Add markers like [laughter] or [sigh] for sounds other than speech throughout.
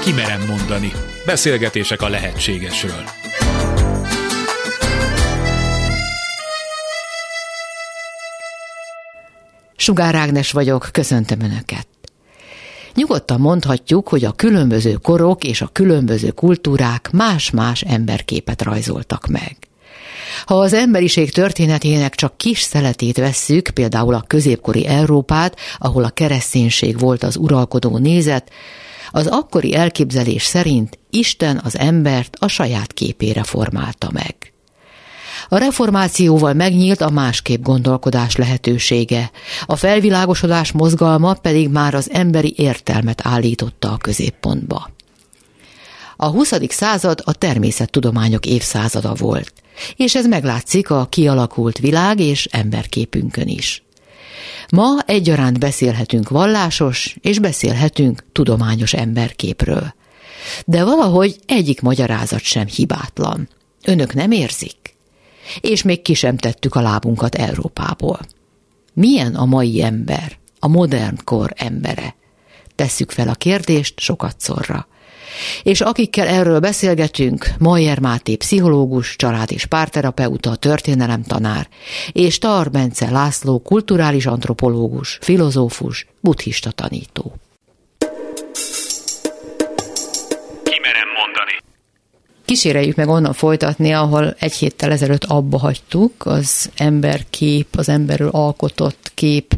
Kimerem mondani. Beszélgetések a lehetségesről. Sugár Ágnes vagyok, köszöntöm Önöket. Nyugodtan mondhatjuk, hogy a különböző korok és a különböző kultúrák más-más emberképet rajzoltak meg. Ha az emberiség történetének csak kis szeletét vesszük, például a középkori Európát, ahol a kereszténység volt az uralkodó nézet, az akkori elképzelés szerint Isten az embert a saját képére formálta meg. A reformációval megnyílt a másképp gondolkodás lehetősége, a felvilágosodás mozgalma pedig már az emberi értelmet állította a középpontba. A 20. század a természettudományok évszázada volt, és ez meglátszik a kialakult világ és emberképünkön is. Ma egyaránt beszélhetünk vallásos, és beszélhetünk tudományos emberképről. De valahogy egyik magyarázat sem hibátlan. Önök nem érzik? És még ki sem tettük a lábunkat Európából. Milyen a mai ember, a modern kor embere? Tesszük fel a kérdést sokat szorra. És akikkel erről beszélgetünk, Mayer Máté pszichológus, család- és párterapeuta, történelemtanár, és Tar Bence László kulturális antropológus, filozófus, buddhista tanító. Kimerem mondani. Kíséreljük meg onnan folytatni, ahol egy héttel ezelőtt abba hagytuk, az emberkép, az emberről alkotott kép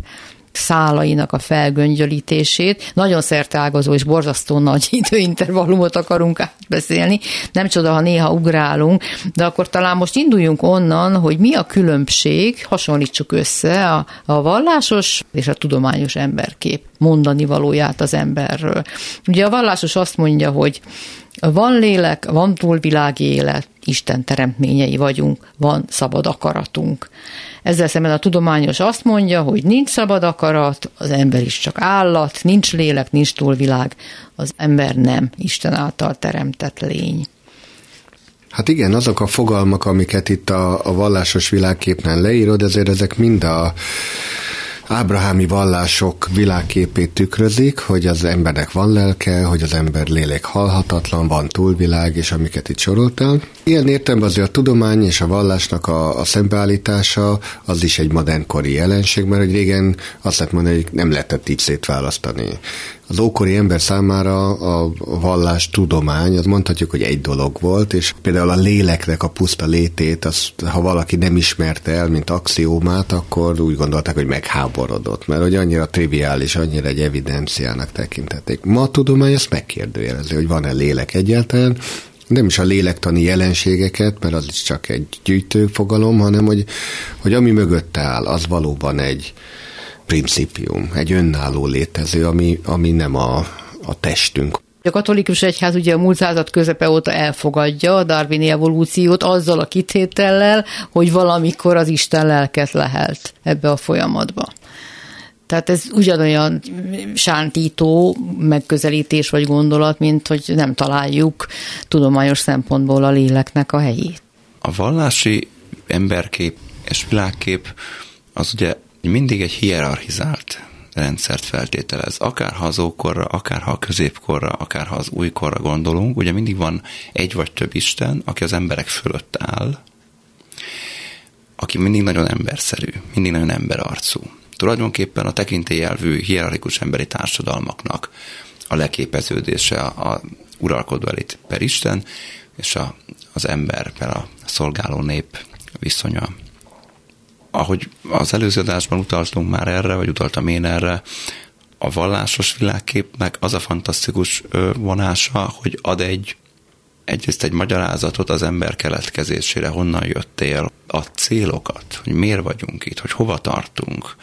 szálainak a felgöngyölítését. Nagyon szerteágazó és borzasztó nagy [laughs] időintervallumot akarunk átbeszélni. Nem csoda, ha néha ugrálunk, de akkor talán most induljunk onnan, hogy mi a különbség, hasonlítsuk össze a, a vallásos és a tudományos emberkép mondani valóját az emberről. Ugye a vallásos azt mondja, hogy van lélek, van túlvilági élet, Isten teremtményei vagyunk, van szabad akaratunk. Ezzel szemben a tudományos azt mondja, hogy nincs szabad akarat, az ember is csak állat, nincs lélek, nincs túlvilág, az ember nem Isten által teremtett lény. Hát igen, azok a fogalmak, amiket itt a, a vallásos világképnél leírod, ezért ezek mind a ábrahámi vallások világképét tükrözik, hogy az embernek van lelke, hogy az ember lélek halhatatlan, van túlvilág, és amiket itt soroltál. Ilyen értelemben azért a tudomány és a vallásnak a, a szembeállítása az is egy modernkori jelenség, mert hogy régen azt lehet mondani, hogy nem lehetett így szétválasztani az ókori ember számára a vallás tudomány, az mondhatjuk, hogy egy dolog volt, és például a léleknek a puszta létét, az, ha valaki nem ismerte el, mint axiómát, akkor úgy gondolták, hogy megháborodott, mert hogy annyira triviális, annyira egy evidenciának tekintették. Ma a tudomány ezt megkérdőjelezi, hogy van-e lélek egyáltalán, nem is a lélektani jelenségeket, mert az is csak egy gyűjtő fogalom, hanem hogy, hogy ami mögötte áll, az valóban egy, principium, egy önálló létező, ami, ami nem a, a testünk. A katolikus egyház ugye a múlt század közepe óta elfogadja a darwini evolúciót azzal a kitétellel, hogy valamikor az Isten lelket lehelt ebbe a folyamatba. Tehát ez ugyanolyan sántító megközelítés vagy gondolat, mint hogy nem találjuk tudományos szempontból a léleknek a helyét. A vallási emberkép és világkép az ugye mindig egy hierarchizált rendszert feltételez. Akár ha az ókorra, akár ha a középkorra, akár ha az újkorra gondolunk, ugye mindig van egy vagy több Isten, aki az emberek fölött áll, aki mindig nagyon emberszerű, mindig nagyon emberarcú. Tulajdonképpen a tekintélyelvű hierarchikus emberi társadalmaknak a leképeződése a, a uralkodó elit per Isten, és a, az ember per a szolgáló nép viszonya ahogy az előző adásban utaltunk már erre, vagy utaltam én erre, a vallásos világképnek az a fantasztikus vonása, hogy ad egy egyrészt egy magyarázatot az ember keletkezésére, honnan jöttél, a célokat, hogy miért vagyunk itt, hogy hova tartunk,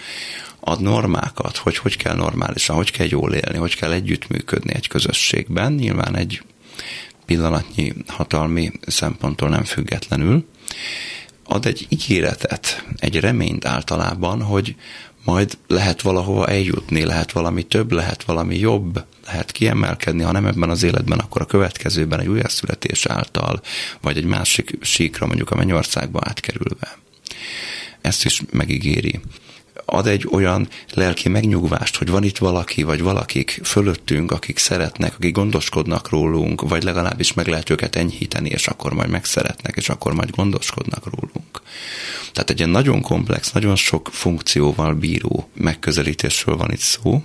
ad normákat, hogy hogy kell normálisan, hogy kell jól élni, hogy kell együttműködni egy közösségben, nyilván egy pillanatnyi hatalmi szemponttól nem függetlenül, ad egy ígéretet, egy reményt általában, hogy majd lehet valahova eljutni, lehet valami több, lehet valami jobb, lehet kiemelkedni, ha nem ebben az életben, akkor a következőben egy újjászületés által, vagy egy másik síkra, mondjuk a mennyországba átkerülve. Ezt is megígéri. Ad egy olyan lelki megnyugvást, hogy van itt valaki, vagy valakik fölöttünk, akik szeretnek, akik gondoskodnak rólunk, vagy legalábbis meg lehet őket enyhíteni, és akkor majd megszeretnek, és akkor majd gondoskodnak rólunk. Tehát egy ilyen nagyon komplex, nagyon sok funkcióval bíró megközelítésről van itt szó,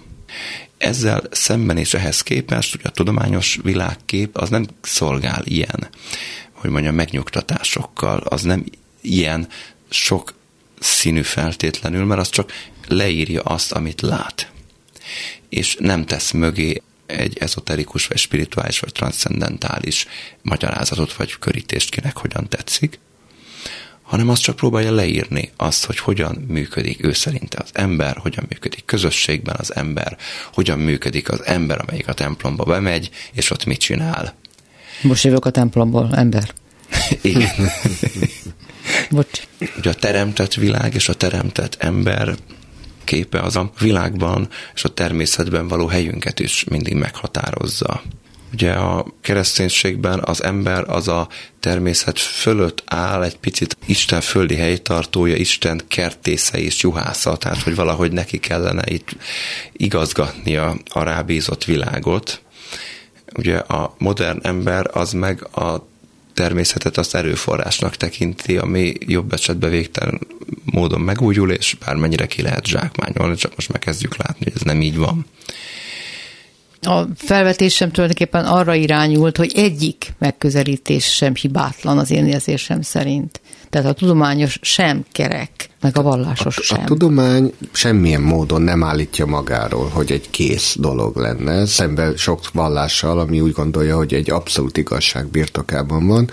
ezzel szemben és ehhez képest, ugye a tudományos világkép az nem szolgál ilyen, hogy mondjam, megnyugtatásokkal, az nem ilyen sok színű feltétlenül, mert az csak leírja azt, amit lát. És nem tesz mögé egy ezoterikus, vagy spirituális, vagy transzcendentális magyarázatot, vagy körítést kinek hogyan tetszik, hanem azt csak próbálja leírni azt, hogy hogyan működik ő szerinte az ember, hogyan működik közösségben az ember, hogyan működik az ember, amelyik a templomba bemegy, és ott mit csinál. Most jövök a templomból, ember. Igen. [laughs] Bocs. Ugye a teremtett világ és a teremtett ember képe az a világban és a természetben való helyünket is mindig meghatározza. Ugye a kereszténységben az ember az a természet fölött áll egy picit Isten földi helytartója, Isten kertésze és juhásza, tehát hogy valahogy neki kellene itt igazgatnia a rábízott világot. Ugye a modern ember az meg a természetet azt erőforrásnak tekinti, ami jobb esetben végtelen módon megújul, és bármennyire ki lehet zsákmányolni, csak most megkezdjük látni, hogy ez nem így van. A felvetésem tulajdonképpen arra irányult, hogy egyik megközelítés sem hibátlan az én érzésem szerint. Tehát a tudományos sem kerek, meg a vallásos a, sem. A tudomány semmilyen módon nem állítja magáról, hogy egy kész dolog lenne, szemben sok vallással, ami úgy gondolja, hogy egy abszolút igazság birtokában van.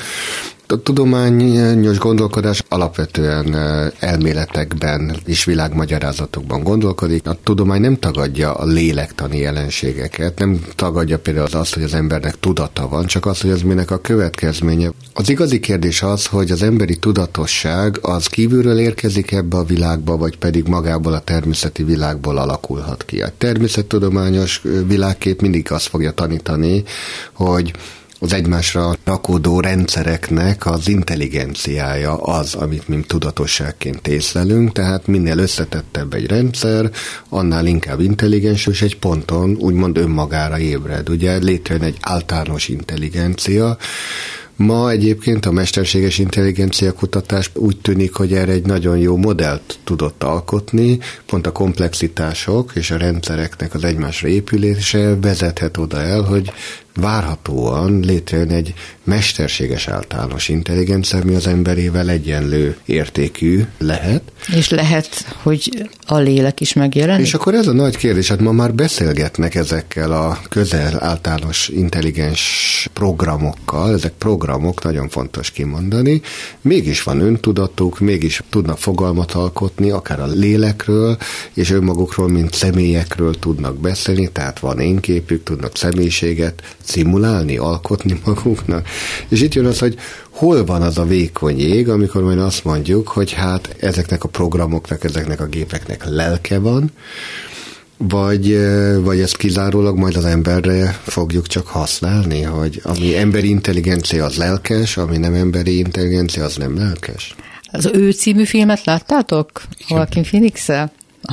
A tudományos gondolkodás alapvetően elméletekben és világmagyarázatokban gondolkodik. A tudomány nem tagadja a lélektani jelenségeket, nem tagadja például azt, hogy az embernek tudata van, csak az, hogy az minek a következménye. Az igazi kérdés az, hogy az emberi tudatosság az kívülről érkezik ebbe a világba, vagy pedig magából a természeti világból alakulhat ki. A természettudományos világkép mindig azt fogja tanítani, hogy az egymásra rakódó rendszereknek az intelligenciája az, amit mi tudatosságként észlelünk, tehát minél összetettebb egy rendszer, annál inkább intelligens, és egy ponton úgymond önmagára ébred. Ugye létrejön egy általános intelligencia, Ma egyébként a mesterséges intelligencia kutatás úgy tűnik, hogy erre egy nagyon jó modellt tudott alkotni, pont a komplexitások és a rendszereknek az egymásra épülése vezethet oda el, hogy várhatóan létrejön egy mesterséges általános intelligencia, ami az emberével egyenlő értékű lehet. És lehet, hogy a lélek is megjelenik? És akkor ez a nagy kérdés, hát ma már beszélgetnek ezekkel a közel általános intelligens programokkal, ezek programok, nagyon fontos kimondani, mégis van öntudatuk, mégis tudnak fogalmat alkotni, akár a lélekről, és önmagukról, mint személyekről tudnak beszélni, tehát van én képük, tudnak személyiséget szimulálni, alkotni maguknak. És itt jön az, hogy hol van az a vékony jég, amikor majd azt mondjuk, hogy hát ezeknek a programoknak, ezeknek a gépeknek lelke van, vagy, vagy ezt kizárólag majd az emberre fogjuk csak használni, hogy ami emberi intelligencia az lelkes, ami nem emberi intelligencia az nem lelkes? Az ő című filmet láttátok? Joaquin phoenix -el?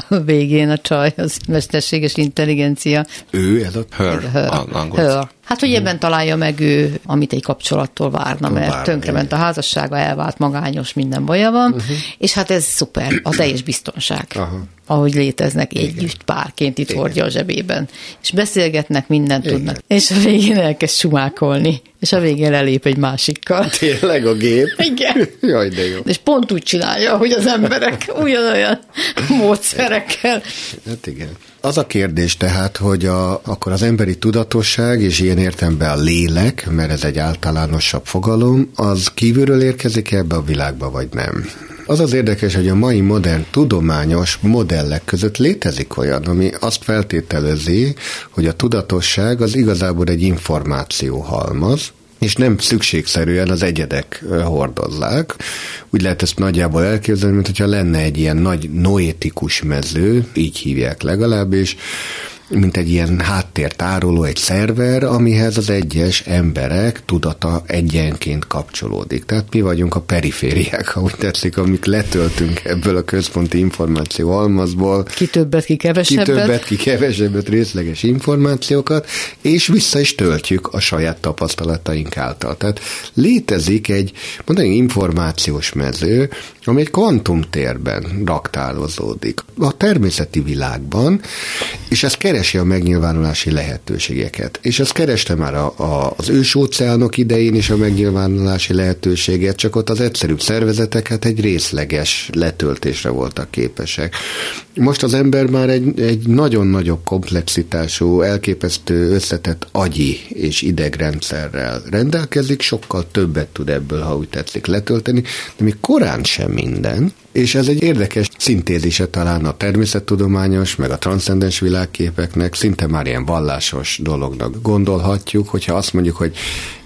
a végén a csaj, az mesterséges intelligencia. Ő, ez a her, her. her. Hát, hogy ebben találja meg ő, amit egy kapcsolattól várna, mert Várni. tönkrement a házassága, elvált, magányos, minden baja van, uh-huh. és hát ez szuper, a teljes biztonság. Aha. Ahogy léteznek Igen. együtt párként itt Igen. hordja a zsebében. És beszélgetnek, mindent Igen. tudnak. És a végén elkezd sumákolni. És a végén elép egy másikkal. [laughs] Tényleg a gép? Igen. [laughs] Jaj, de jó. És pont úgy csinálja, hogy az emberek [laughs] ugyanolyan módszerekkel. Hát igen. Az a kérdés tehát, hogy a, akkor az emberi tudatosság, és ilyen értelemben a lélek, mert ez egy általánosabb fogalom, az kívülről érkezik ebbe a világba, vagy nem? Az az érdekes, hogy a mai modern tudományos modellek között létezik olyan, ami azt feltételezi, hogy a tudatosság az igazából egy információ halmaz, és nem szükségszerűen az egyedek hordozzák. Úgy lehet ezt nagyjából elképzelni, mint hogyha lenne egy ilyen nagy noétikus mező, így hívják legalábbis, mint egy ilyen háttértároló, egy szerver, amihez az egyes emberek tudata egyenként kapcsolódik. Tehát mi vagyunk a perifériák, úgy tetszik, amik letöltünk ebből a központi információ halmazból. Ki többet, ki kevesebbet. Ki többet, ki kevesebbet részleges információkat, és vissza is töltjük a saját tapasztalataink által. Tehát létezik egy, mondani, információs mező, ami egy kvantumtérben raktározódik. A természeti világban, és ez keresi a megnyilvánulási lehetőségeket. És ez kereste már a, a, az ősóceánok idején is a megnyilvánulási lehetőséget, csak ott az egyszerűbb szervezetek hát egy részleges letöltésre voltak képesek. Most az ember már egy, egy nagyon nagyobb komplexitású, elképesztő összetett agyi és idegrendszerrel rendelkezik, sokkal többet tud ebből, ha úgy tetszik, letölteni, de még korán sem minden, és ez egy érdekes szintézise talán a természettudományos, meg a transzcendens világképeknek, szinte már ilyen vallásos dolognak gondolhatjuk, hogyha azt mondjuk, hogy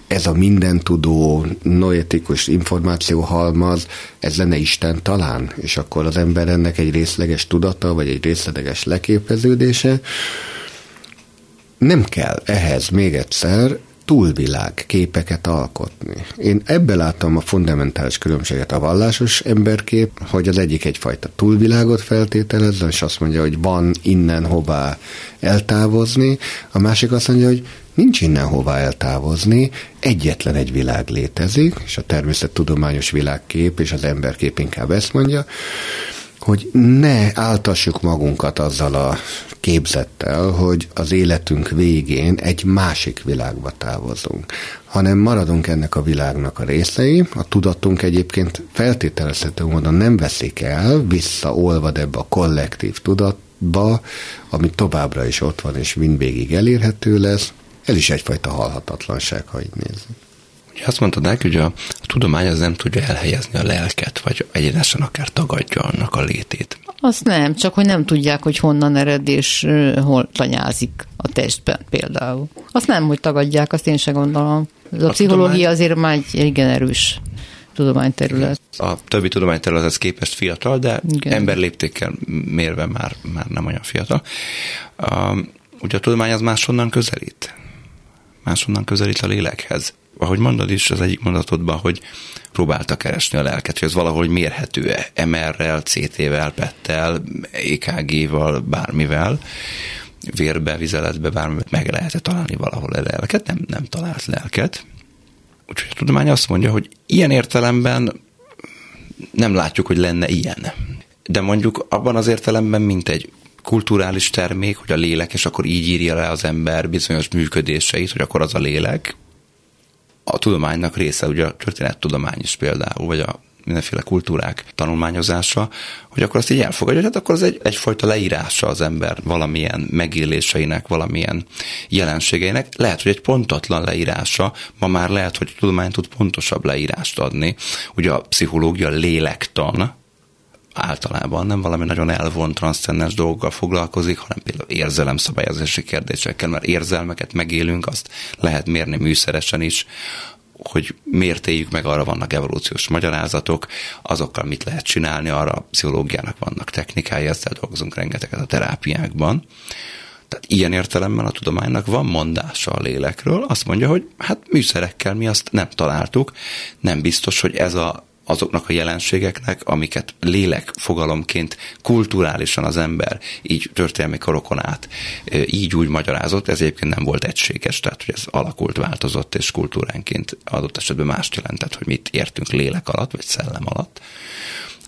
ez a mindentudó, noetikus információhalmaz, ez lenne Isten talán, és akkor az ember ennek egy részleges tudata, vagy egy részleges leképeződése. Nem kell ehhez még egyszer túlvilág képeket alkotni. Én ebbe láttam a fundamentális különbséget a vallásos emberkép, hogy az egyik egyfajta túlvilágot feltételez, és azt mondja, hogy van innen hová eltávozni, a másik azt mondja, hogy nincs innen hová eltávozni, egyetlen egy világ létezik, és a természettudományos világkép és az emberkép inkább ezt mondja, hogy ne áltassuk magunkat azzal a képzettel, hogy az életünk végén egy másik világba távozunk, hanem maradunk ennek a világnak a részei, a tudatunk egyébként feltételezhető módon nem veszik el, visszaolvad ebbe a kollektív tudatba, ami továbbra is ott van és mindvégig elérhető lesz, ez is egyfajta halhatatlanság, ha így nézzük. Ugye azt mondtad neki, hogy a, a tudomány az nem tudja elhelyezni a lelket, vagy egyenesen akár tagadja annak a létét. Azt nem, csak hogy nem tudják, hogy honnan ered és hol tanyázik a testben például. Azt nem, hogy tagadják, azt én sem gondolom. Ez a, a pszichológia tudomány... azért már egy igen erős tudományterület. A többi tudományterülethez képest fiatal, de igen. emberléptékkel mérve már, már nem olyan fiatal. Um, ugye a tudomány az máshonnan közelít? Máshonnan közelít a lélekhez ahogy mondod is az egyik mondatodban, hogy próbálta keresni a lelket, hogy ez valahogy mérhető-e, MR-rel, CT-vel, PET-tel, EKG-val, bármivel, vérbe, vizeletbe, bármivel meg lehet -e találni valahol a lelket, nem, nem talált lelket. Úgyhogy a tudomány azt mondja, hogy ilyen értelemben nem látjuk, hogy lenne ilyen. De mondjuk abban az értelemben, mint egy kulturális termék, hogy a lélek, és akkor így írja le az ember bizonyos működéseit, hogy akkor az a lélek, a tudománynak része, ugye a történettudomány is például, vagy a mindenféle kultúrák tanulmányozása, hogy akkor azt így elfogadja, hogy hát akkor az egy, egyfajta leírása az ember valamilyen megéléseinek, valamilyen jelenségeinek. Lehet, hogy egy pontatlan leírása, ma már lehet, hogy a tudomány tud pontosabb leírást adni. Ugye a pszichológia lélektan, általában nem valami nagyon elvont, transzcendens dolgokkal foglalkozik, hanem például érzelemszabályozási kérdésekkel, mert érzelmeket megélünk, azt lehet mérni műszeresen is, hogy miért éljük meg, arra vannak evolúciós magyarázatok, azokkal mit lehet csinálni, arra a pszichológiának vannak technikái, ezzel dolgozunk rengeteget a terápiákban. Tehát ilyen értelemben a tudománynak van mondása a lélekről, azt mondja, hogy hát műszerekkel mi azt nem találtuk, nem biztos, hogy ez a azoknak a jelenségeknek, amiket lélek fogalomként kulturálisan az ember így történelmi korokon át így úgy magyarázott, ez egyébként nem volt egységes, tehát hogy ez alakult, változott, és kultúránként adott esetben mást jelentett, hogy mit értünk lélek alatt, vagy szellem alatt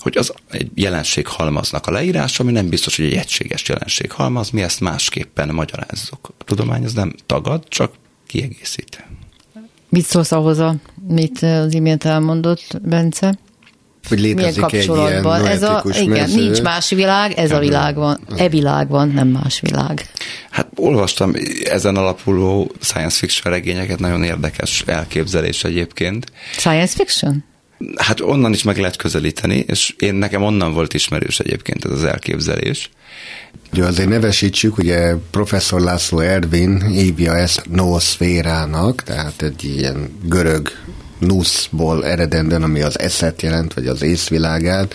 hogy az egy jelenség halmaznak a leírás, ami nem biztos, hogy egy egységes jelenség halmaz, mi ezt másképpen magyarázzuk. A tudomány az nem tagad, csak kiegészít. Mit szólsz ahhoz, amit az imént elmondott Bence? Hogy létezik egy ilyen ez a, igen, mező. nincs más világ, ez a világ van. E világ van, nem más világ. Hát olvastam ezen alapuló science fiction regényeket, nagyon érdekes elképzelés egyébként. Science fiction? Hát onnan is meg lehet közelíteni, és én nekem onnan volt ismerős egyébként ez az elképzelés. Ugye azért nevesítsük, ugye professzor László Ervin hívja ezt noszférának, tehát egy ilyen görög nuszból eredendően, ami az eszet jelent, vagy az észvilágát,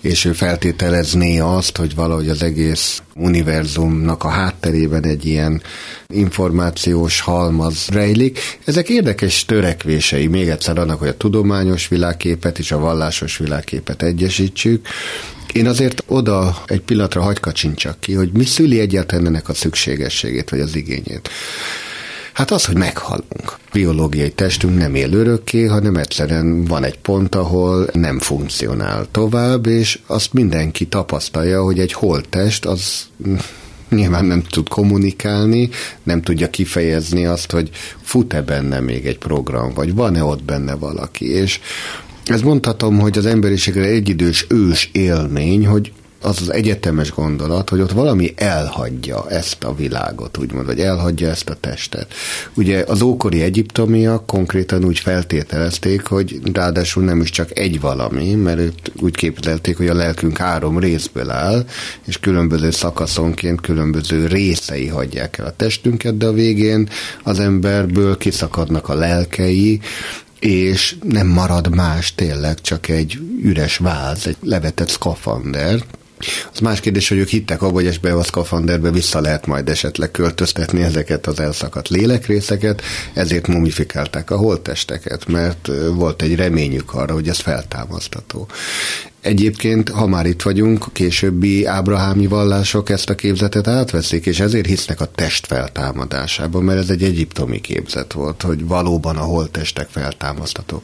és ő feltételezné azt, hogy valahogy az egész univerzumnak a hátterében egy ilyen információs halmaz rejlik. Ezek érdekes törekvései még egyszer annak, hogy a tudományos világképet és a vallásos világképet egyesítsük, én azért oda egy pillanatra hagy kacsincsak ki, hogy mi szüli egyáltalán ennek a szükségességét, vagy az igényét. Hát az, hogy meghalunk. Biológiai testünk nem él örökké, hanem egyszerűen van egy pont, ahol nem funkcionál tovább, és azt mindenki tapasztalja, hogy egy holttest az nyilván nem tud kommunikálni, nem tudja kifejezni azt, hogy fut-e benne még egy program, vagy van-e ott benne valaki, és ez mondhatom, hogy az emberiségre egyidős ős élmény, hogy az az egyetemes gondolat, hogy ott valami elhagyja ezt a világot, úgymond, vagy elhagyja ezt a testet. Ugye az ókori egyiptomiak konkrétan úgy feltételezték, hogy ráadásul nem is csak egy valami, mert ők úgy képzelték, hogy a lelkünk három részből áll, és különböző szakaszonként különböző részei hagyják el a testünket, de a végén az emberből kiszakadnak a lelkei, és nem marad más tényleg, csak egy üres váz, egy levetett szkafander, az más kérdés, hogy ők hittek abban, hogy ebbe a szkafanderbe vissza lehet majd esetleg költöztetni ezeket az elszakadt lélekrészeket, ezért mumifikálták a holttesteket, mert volt egy reményük arra, hogy ez feltámasztató. Egyébként, ha már itt vagyunk, későbbi ábrahámi vallások ezt a képzetet átveszik, és ezért hisznek a test feltámadásában, mert ez egy egyiptomi képzet volt, hogy valóban a holttestek feltámasztatók.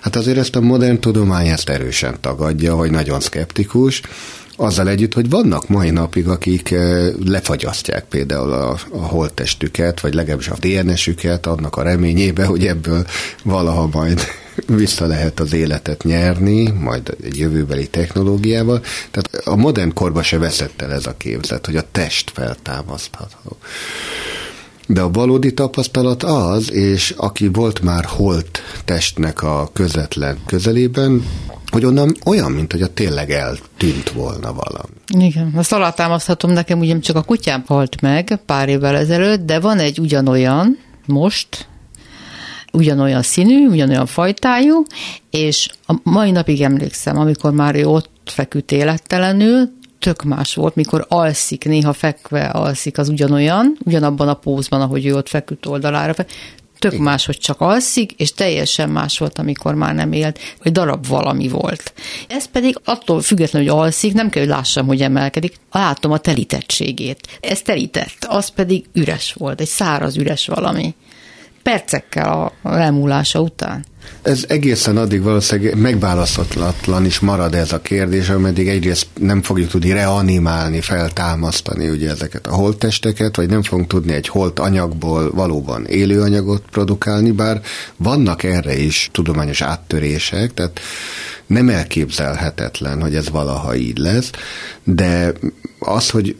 Hát azért ezt a modern tudomány ezt erősen tagadja, hogy nagyon szkeptikus, azzal együtt, hogy vannak mai napig, akik eh, lefagyasztják például a, a holttestüket, vagy legalábbis a DNS-üket annak a reményébe, hogy ebből valaha majd vissza lehet az életet nyerni, majd egy jövőbeli technológiával. Tehát a modern korban se veszett el ez a képzet, hogy a test feltámasztható. De a valódi tapasztalat az, és aki volt már holt testnek a közvetlen közelében, hogy onnan olyan, mint hogy a tényleg eltűnt volna valami. Igen, azt alátámaszthatom nekem, ugye csak a kutyám halt meg pár évvel ezelőtt, de van egy ugyanolyan most, ugyanolyan színű, ugyanolyan fajtájú, és a mai napig emlékszem, amikor már ő ott feküdt élettelenül, tök más volt, mikor alszik, néha fekve alszik, az ugyanolyan, ugyanabban a pózban, ahogy ő ott feküdt oldalára, tök Igen. más, hogy csak alszik, és teljesen más volt, amikor már nem élt, vagy darab valami volt. Ez pedig attól függetlenül, hogy alszik, nem kell, hogy lássam, hogy emelkedik, látom a telítettségét. Ez telített, az pedig üres volt, egy száraz üres valami. Percekkel a elmúlása után. Ez egészen addig valószínűleg megválaszthatatlan is marad ez a kérdés, ameddig egyrészt nem fogjuk tudni reanimálni, feltámasztani ugye ezeket a holttesteket, vagy nem fogunk tudni egy holt anyagból valóban élő anyagot produkálni, bár vannak erre is tudományos áttörések, tehát nem elképzelhetetlen, hogy ez valaha így lesz, de az, hogy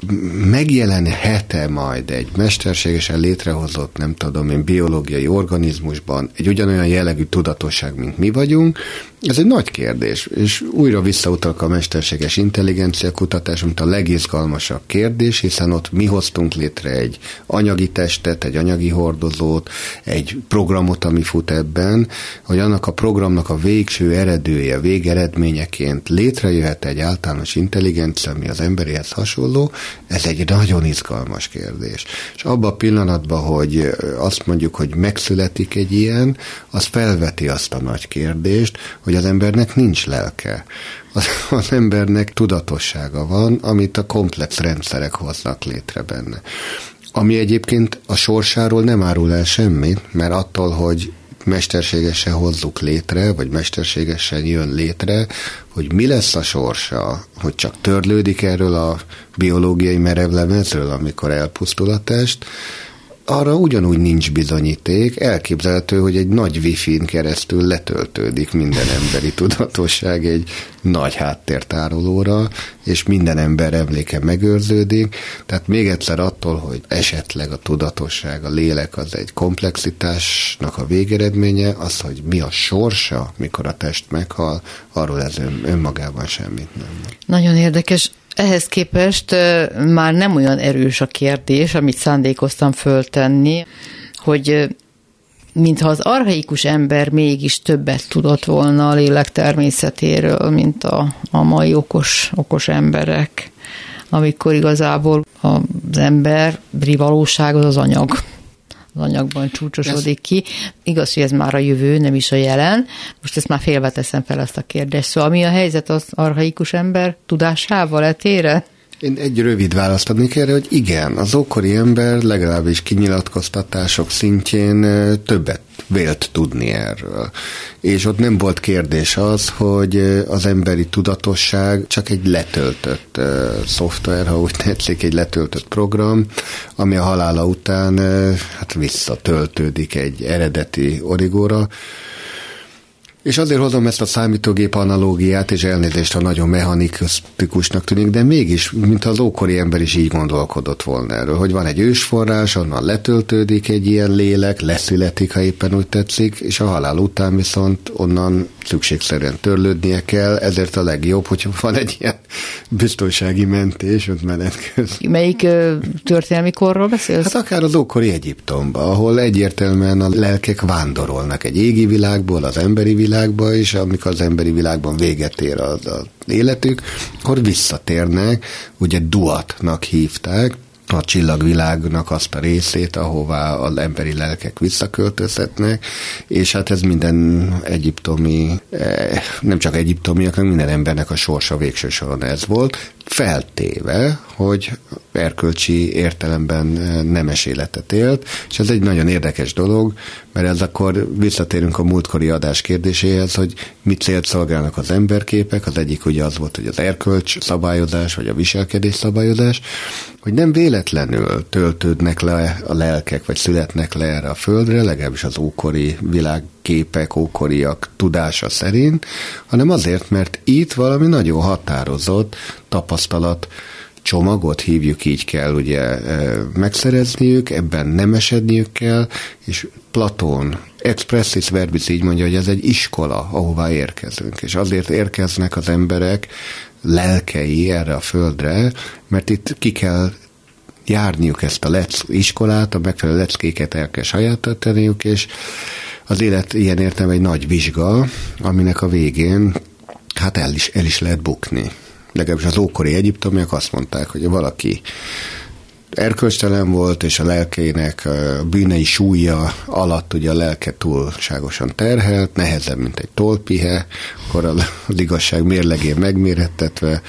megjelenhet-e majd egy mesterségesen létrehozott, nem tudom én, biológiai organizmusban egy ugyanolyan jellegű tudatosság, mint mi vagyunk, ez egy nagy kérdés, és újra visszautalok a mesterséges intelligencia kutatás, mint a legizgalmasabb kérdés, hiszen ott mi hoztunk létre egy anyagi testet, egy anyagi hordozót, egy programot, ami fut ebben, hogy annak a programnak a végső eredője, végeredményeként létrejöhet egy általános intelligencia, ami az emberéhez hasonló, ez egy nagyon izgalmas kérdés. És abban a pillanatban, hogy azt mondjuk, hogy megszületik egy ilyen, az felveti azt a nagy kérdést, hogy az embernek nincs lelke. Az, az embernek tudatossága van, amit a komplex rendszerek hoznak létre benne. Ami egyébként a sorsáról nem árul el semmit, mert attól, hogy mesterségesen hozzuk létre, vagy mesterségesen jön létre, hogy mi lesz a sorsa, hogy csak törlődik erről a biológiai merevlemezről, amikor elpusztul a test, arra ugyanúgy nincs bizonyíték, elképzelhető, hogy egy nagy wifi-n keresztül letöltődik minden emberi tudatosság egy nagy háttértárolóra, és minden ember emléke megőrződik. Tehát még egyszer attól, hogy esetleg a tudatosság, a lélek az egy komplexitásnak a végeredménye, az, hogy mi a sorsa, mikor a test meghal, arról ez önmagában semmit nem. Nagyon érdekes. Ehhez képest már nem olyan erős a kérdés, amit szándékoztam föltenni, hogy mintha az arhaikus ember mégis többet tudott volna a lélek természetéről, mint a, a mai okos, okos emberek, amikor igazából az ember valóság az az anyag anyagban csúcsosodik ki. Igaz, hogy ez már a jövő, nem is a jelen. Most ezt már félve teszem fel ezt a kérdést. Szóval mi a helyzet az arhaikus ember tudásával etére? Én egy rövid választ adnék erre, hogy igen, az ókori ember legalábbis kinyilatkoztatások szintjén többet vélt tudni erről. És ott nem volt kérdés az, hogy az emberi tudatosság csak egy letöltött uh, szoftver, ha úgy tetszik, egy letöltött program, ami a halála után uh, hát visszatöltődik egy eredeti origóra, és azért hozom ezt a számítógép analógiát, és elnézést, ha nagyon mechanikusnak tűnik, de mégis, mint az ókori ember is így gondolkodott volna erről, hogy van egy ősforrás, onnan letöltődik egy ilyen lélek, leszületik, ha éppen úgy tetszik, és a halál után viszont onnan szükségszerűen törlődnie kell, ezért a legjobb, hogyha van egy ilyen biztonsági mentés, ott menet közben. Melyik történelmi korról beszélsz? Hát akár az ókori Egyiptomba, ahol egyértelműen a lelkek vándorolnak egy égi világból az emberi világba, és amikor az emberi világban véget ér az, az életük, akkor visszatérnek, ugye duatnak hívták, a csillagvilágnak azt a részét, ahová az emberi lelkek visszaköltözhetnek, és hát ez minden egyiptomi, eh, nem csak egyiptomiaknak, minden embernek a sorsa végső soron ez volt, feltéve, hogy erkölcsi értelemben eh, nemes életet élt, és ez egy nagyon érdekes dolog, mert ez akkor visszatérünk a múltkori adás kérdéséhez, hogy mit célt szolgálnak az emberképek, az egyik ugye az volt, hogy az erkölcs szabályozás, vagy a viselkedés szabályozás, hogy nem véletlenül töltődnek le a lelkek, vagy születnek le erre a földre, legalábbis az ókori világképek, ókoriak tudása szerint, hanem azért, mert itt valami nagyon határozott tapasztalat csomagot hívjuk, így kell ugye e, megszerezniük, ebben nem esedniük kell, és Platón expressis verbis így mondja, hogy ez egy iskola, ahová érkezünk, és azért érkeznek az emberek lelkei erre a földre, mert itt ki kell járniuk ezt a lec iskolát, a megfelelő leckéket el kell sajátítaniuk, és az élet ilyen értem egy nagy vizsga, aminek a végén hát el is, el is lehet bukni. Legalábbis az ókori egyiptomiak azt mondták, hogy valaki erkölcstelen volt, és a lelkének a bűnei súlya alatt ugye a lelke túlságosan terhelt, nehezebb, mint egy tolpihe, akkor az [laughs] igazság mérlegén megmérettetve,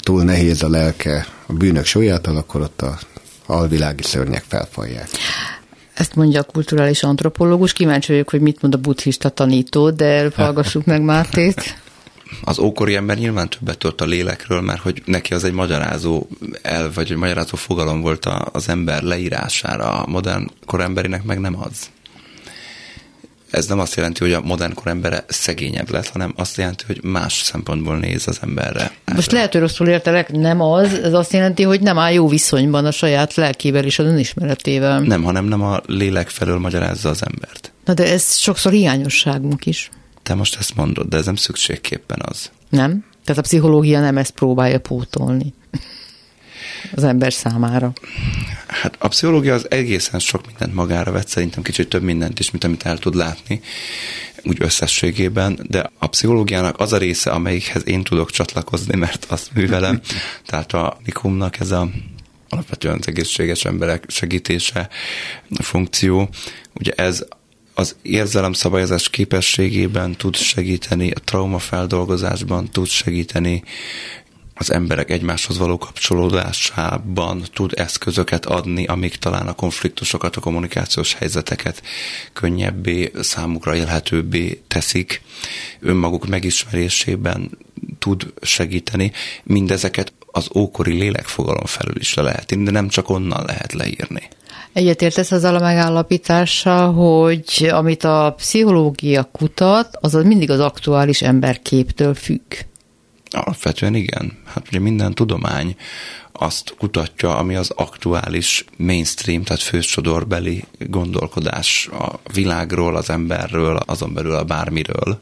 túl nehéz a lelke a bűnök súlyától, akkor ott a alvilági szörnyek felfalják. Ezt mondja a kulturális antropológus. Kíváncsi vagyok, hogy mit mond a buddhista tanító, de hallgassuk meg Mártét [laughs] az ókori ember nyilván többet tudott a lélekről, mert hogy neki az egy magyarázó el, vagy egy magyarázó fogalom volt az ember leírására, a modern koremberinek meg nem az. Ez nem azt jelenti, hogy a modern korembere szegényebb lett, hanem azt jelenti, hogy más szempontból néz az emberre. Most lehet, hogy rosszul értelek, nem az, ez azt jelenti, hogy nem áll jó viszonyban a saját lelkével és az önismeretével. Nem, hanem nem a lélek felől magyarázza az embert. Na de ez sokszor hiányosságunk is. Te most ezt mondod, de ez nem szükségképpen az. Nem? Tehát a pszichológia nem ezt próbálja pótolni az ember számára. Hát a pszichológia az egészen sok mindent magára vett, szerintem kicsit több mindent is, mint amit el tud látni, úgy összességében, de a pszichológiának az a része, amelyikhez én tudok csatlakozni, mert azt művelem, [laughs] tehát a Nikumnak ez a alapvetően az egészséges emberek segítése funkció, ugye ez az érzelemszabályozás képességében tud segíteni, a traumafeldolgozásban tud segíteni, az emberek egymáshoz való kapcsolódásában tud eszközöket adni, amik talán a konfliktusokat, a kommunikációs helyzeteket könnyebbé, számukra élhetőbbé teszik, önmaguk megismerésében tud segíteni. Mindezeket az ókori lélekfogalom felül is le lehet írni, de nem csak onnan lehet leírni. Egyetértesz azzal a megállapítással, hogy amit a pszichológia kutat, az mindig az aktuális emberképtől függ. Alapvetően igen. Hát ugye minden tudomány azt kutatja, ami az aktuális mainstream, tehát fősodorbeli gondolkodás a világról, az emberről, azon belül a bármiről.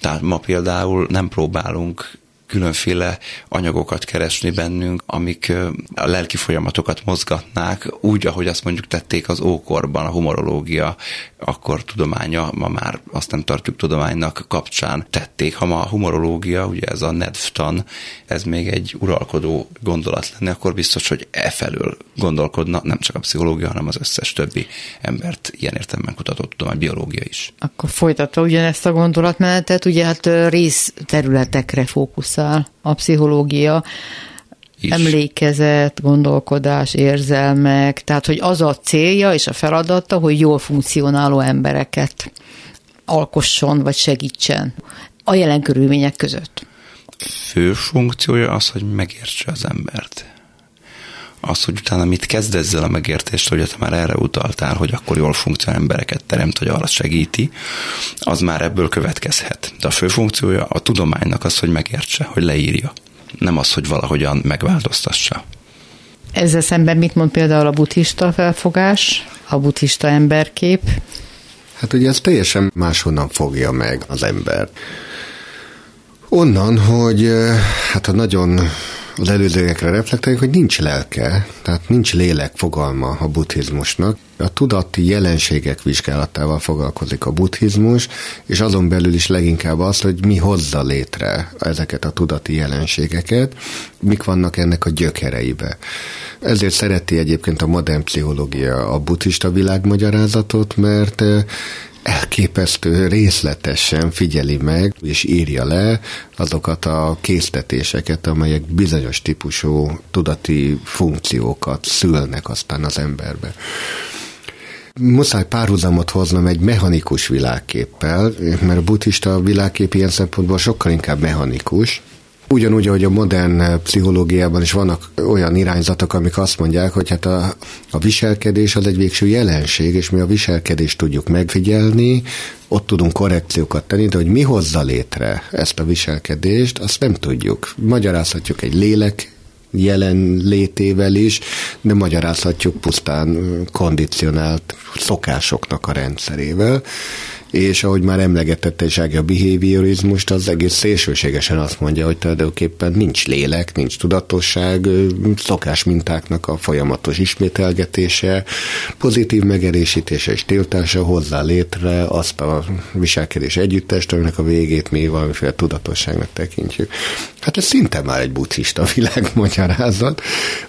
Tehát ma például nem próbálunk különféle anyagokat keresni bennünk, amik a lelki folyamatokat mozgatnák, úgy, ahogy azt mondjuk tették az ókorban, a humorológia, akkor tudománya, ma már azt nem tartjuk tudománynak kapcsán tették. Ha ma a humorológia, ugye ez a nedvtan, ez még egy uralkodó gondolat lenne, akkor biztos, hogy e felől gondolkodna nem csak a pszichológia, hanem az összes többi embert ilyen értelemben kutató tudomány, biológia is. Akkor folytatva ugyanezt a gondolatmenetet, ugye hát rész területekre fókuszál a pszichológia, is. emlékezet, gondolkodás, érzelmek, tehát hogy az a célja és a feladata, hogy jól funkcionáló embereket alkosson vagy segítsen a jelen körülmények között. Fő funkciója az, hogy megértse az embert. Az, hogy utána mit kezd ezzel a megértést, hogy te már erre utaltál, hogy akkor jól funkcionál embereket teremt, hogy arra segíti, az már ebből következhet. De a fő funkciója a tudománynak az, hogy megértse, hogy leírja nem az, hogy valahogyan megváltoztassa. Ezzel szemben mit mond például a buddhista felfogás, a buddhista emberkép? Hát ugye ez teljesen máshonnan fogja meg az ember. Onnan, hogy hát a nagyon az előzőekre reflektáljuk, hogy nincs lelke, tehát nincs lélek fogalma a buddhizmusnak. A tudati jelenségek vizsgálatával foglalkozik a buddhizmus, és azon belül is leginkább az, hogy mi hozza létre ezeket a tudati jelenségeket, mik vannak ennek a gyökereibe. Ezért szereti egyébként a modern pszichológia a buddhista világmagyarázatot, mert elképesztő részletesen figyeli meg és írja le azokat a késztetéseket, amelyek bizonyos típusú tudati funkciókat szülnek aztán az emberbe. Muszáj párhuzamot hoznom egy mechanikus világképpel, mert a buddhista világkép ilyen szempontból sokkal inkább mechanikus, Ugyanúgy, ahogy a modern pszichológiában is vannak olyan irányzatok, amik azt mondják, hogy hát a, a viselkedés az egy végső jelenség, és mi a viselkedést tudjuk megfigyelni, ott tudunk korrekciókat tenni, de hogy mi hozza létre ezt a viselkedést, azt nem tudjuk. Magyarázhatjuk egy lélek jelenlétével is, de magyarázhatjuk pusztán kondicionált szokásoknak a rendszerével és ahogy már emlegetette is a behaviorizmust, az egész szélsőségesen azt mondja, hogy tulajdonképpen nincs lélek, nincs tudatosság, szokás mintáknak a folyamatos ismételgetése, pozitív megerősítése és tiltása hozzá létre azt a viselkedés együttest, aminek a végét mi valamiféle tudatosságnak tekintjük. Hát ez szinte már egy buddhista [laughs] világmagyarázat,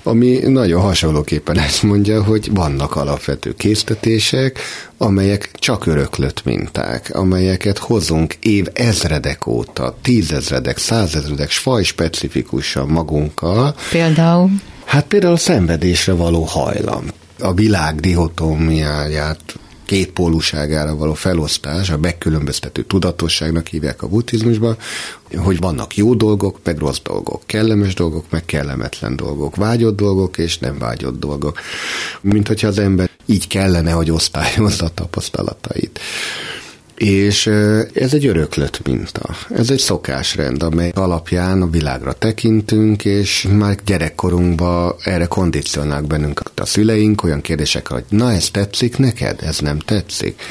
ami nagyon hasonlóképpen ezt mondja, hogy vannak alapvető késztetések, amelyek csak öröklött minták, amelyeket hozunk év ezredek óta, tízezredek, százezredek, faj specifikusan magunkkal. Például? Hát például a szenvedésre való hajlam. A világ dihotómiáját két póluságára való felosztás, a megkülönböztető tudatosságnak hívják a buddhizmusban, hogy vannak jó dolgok, meg rossz dolgok, kellemes dolgok, meg kellemetlen dolgok, vágyott dolgok és nem vágyott dolgok. Mint hogyha az ember így kellene, hogy osztályozza a tapasztalatait. És ez egy öröklött minta. Ez egy szokásrend, amely alapján a világra tekintünk, és már gyerekkorunkban erre kondicionálnak bennünket a szüleink olyan kérdések, hogy na ez tetszik neked, ez nem tetszik.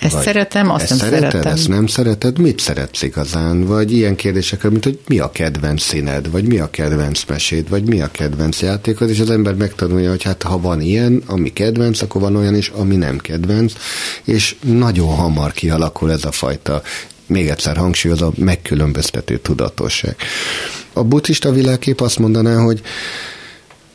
Ezt vagy szeretem, azt ezt nem szereted, szeretem. Ezt nem szereted, mit szeretsz igazán? Vagy ilyen kérdések, mint hogy mi a kedvenc színed, vagy mi a kedvenc meséd, vagy mi a kedvenc játékod, és az ember megtanulja, hogy hát ha van ilyen, ami kedvenc, akkor van olyan is, ami nem kedvenc, és nagyon hamar kialakul ez a fajta még egyszer hangsúlyozom, megkülönböztető tudatosság. A buddhista világkép azt mondaná, hogy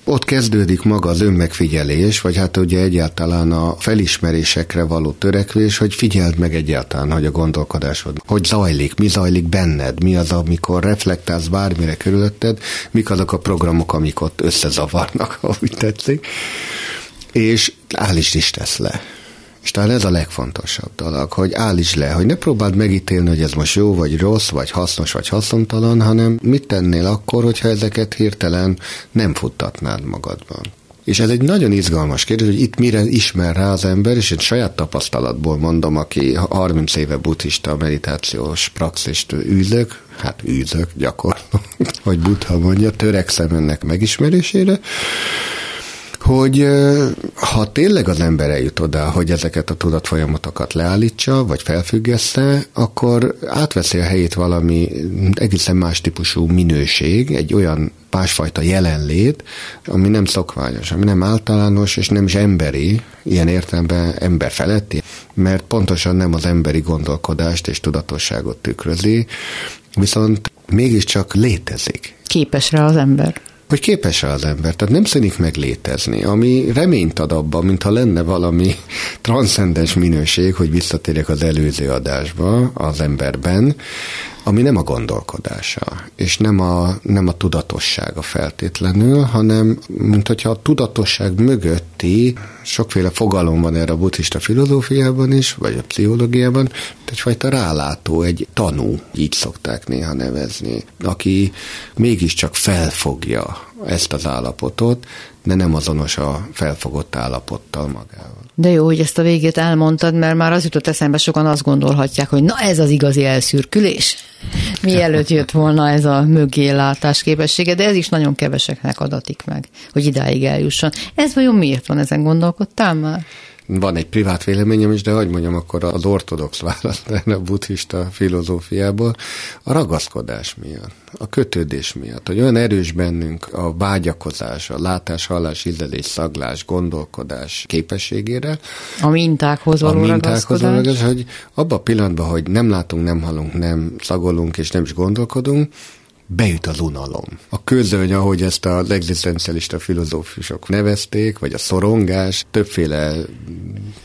ott kezdődik maga az önmegfigyelés, vagy hát ugye egyáltalán a felismerésekre való törekvés, hogy figyeld meg egyáltalán, hogy a gondolkodásod, hogy zajlik, mi zajlik benned, mi az, amikor reflektálsz bármire körülötted, mik azok a programok, amik ott összezavarnak, [laughs] úgy tetszik, és állítsd is tesz le és talán ez a legfontosabb dolog, hogy állíts le, hogy ne próbáld megítélni, hogy ez most jó, vagy rossz, vagy hasznos, vagy haszontalan, hanem mit tennél akkor, hogyha ezeket hirtelen nem futtatnád magadban. És ez egy nagyon izgalmas kérdés, hogy itt mire ismer rá az ember, és én saját tapasztalatból mondom, aki 30 éve buddhista meditációs praxist űzök, hát űzök gyakorlom, [laughs] hogy buddha mondja, törekszem ennek megismerésére, hogy ha tényleg az ember eljut oda, hogy ezeket a tudatfolyamatokat leállítsa, vagy felfüggesse, akkor átveszi a helyét valami egészen más típusú minőség, egy olyan másfajta jelenlét, ami nem szokványos, ami nem általános, és nem is emberi, ilyen értelemben ember feletti, mert pontosan nem az emberi gondolkodást és tudatosságot tükrözi, viszont mégiscsak létezik. Képes rá az ember hogy képes -e az ember. Tehát nem szűnik meg létezni, ami reményt ad abban, mintha lenne valami [laughs] transzcendens minőség, hogy visszatérjek az előző adásba az emberben, ami nem a gondolkodása, és nem a, nem a tudatossága feltétlenül, hanem mint hogyha a tudatosság mögötti sokféle fogalom van erre a buddhista filozófiában is, vagy a pszichológiában, egyfajta rálátó, egy tanú, így szokták néha nevezni, aki mégiscsak felfogja ezt az állapotot, de nem azonos a felfogott állapottal magával. De jó, hogy ezt a végét elmondtad, mert már az jutott eszembe, sokan azt gondolhatják, hogy na ez az igazi elszürkülés. Mielőtt jött volna ez a mögé látás képessége, de ez is nagyon keveseknek adatik meg, hogy idáig eljusson. Ez vajon miért van, ezen gondolkodtál már? Van egy privát véleményem is, de hogy mondjam, akkor az ortodox választ a buddhista filozófiából, a ragaszkodás miatt, a kötődés miatt, hogy olyan erős bennünk a vágyakozás, a látás, hallás, ízlelés, szaglás, gondolkodás képességére. A mintákhoz való a mintákhoz való ragaszkodás, hogy abban a pillanatban, hogy nem látunk, nem hallunk, nem szagolunk és nem is gondolkodunk, beüt az unalom. A közöny, ahogy ezt az egzisztencialista filozófusok nevezték, vagy a szorongás, többféle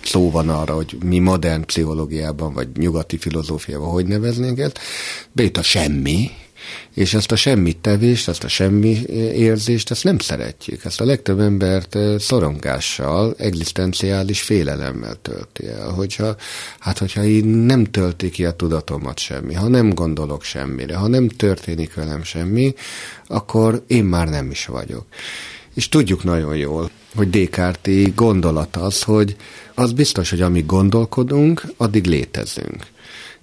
szó van arra, hogy mi modern pszichológiában, vagy nyugati filozófiában hogy neveznénk ezt, beüt a semmi, és ezt a semmit tevést, ezt a semmi érzést, ezt nem szeretjük. Ezt a legtöbb embert szorongással, egzisztenciális félelemmel tölti el. Hogyha, hát hogyha így nem tölti ki a tudatomat semmi, ha nem gondolok semmire, ha nem történik velem semmi, akkor én már nem is vagyok. És tudjuk nagyon jól, hogy Descartes gondolat az, hogy az biztos, hogy amíg gondolkodunk, addig létezünk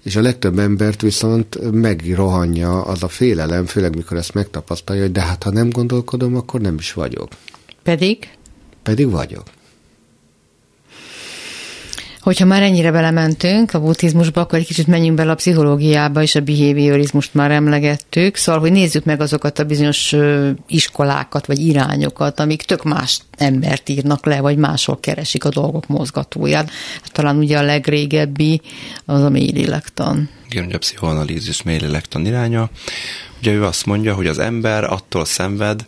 és a legtöbb embert viszont megrohanja az a félelem, főleg mikor ezt megtapasztalja, hogy de hát ha nem gondolkodom, akkor nem is vagyok. Pedig? Pedig vagyok. Hogyha már ennyire belementünk a buddhizmusba, akkor egy kicsit menjünk bele a pszichológiába, és a behaviorizmust már emlegettük, szóval, hogy nézzük meg azokat a bizonyos iskolákat, vagy irányokat, amik tök más embert írnak le, vagy máshol keresik a dolgok mozgatóját. Hát talán ugye a legrégebbi az a mély lélektan. Igen, ugye a pszichoanalízis mély lélektan iránya. Ugye ő azt mondja, hogy az ember attól szenved,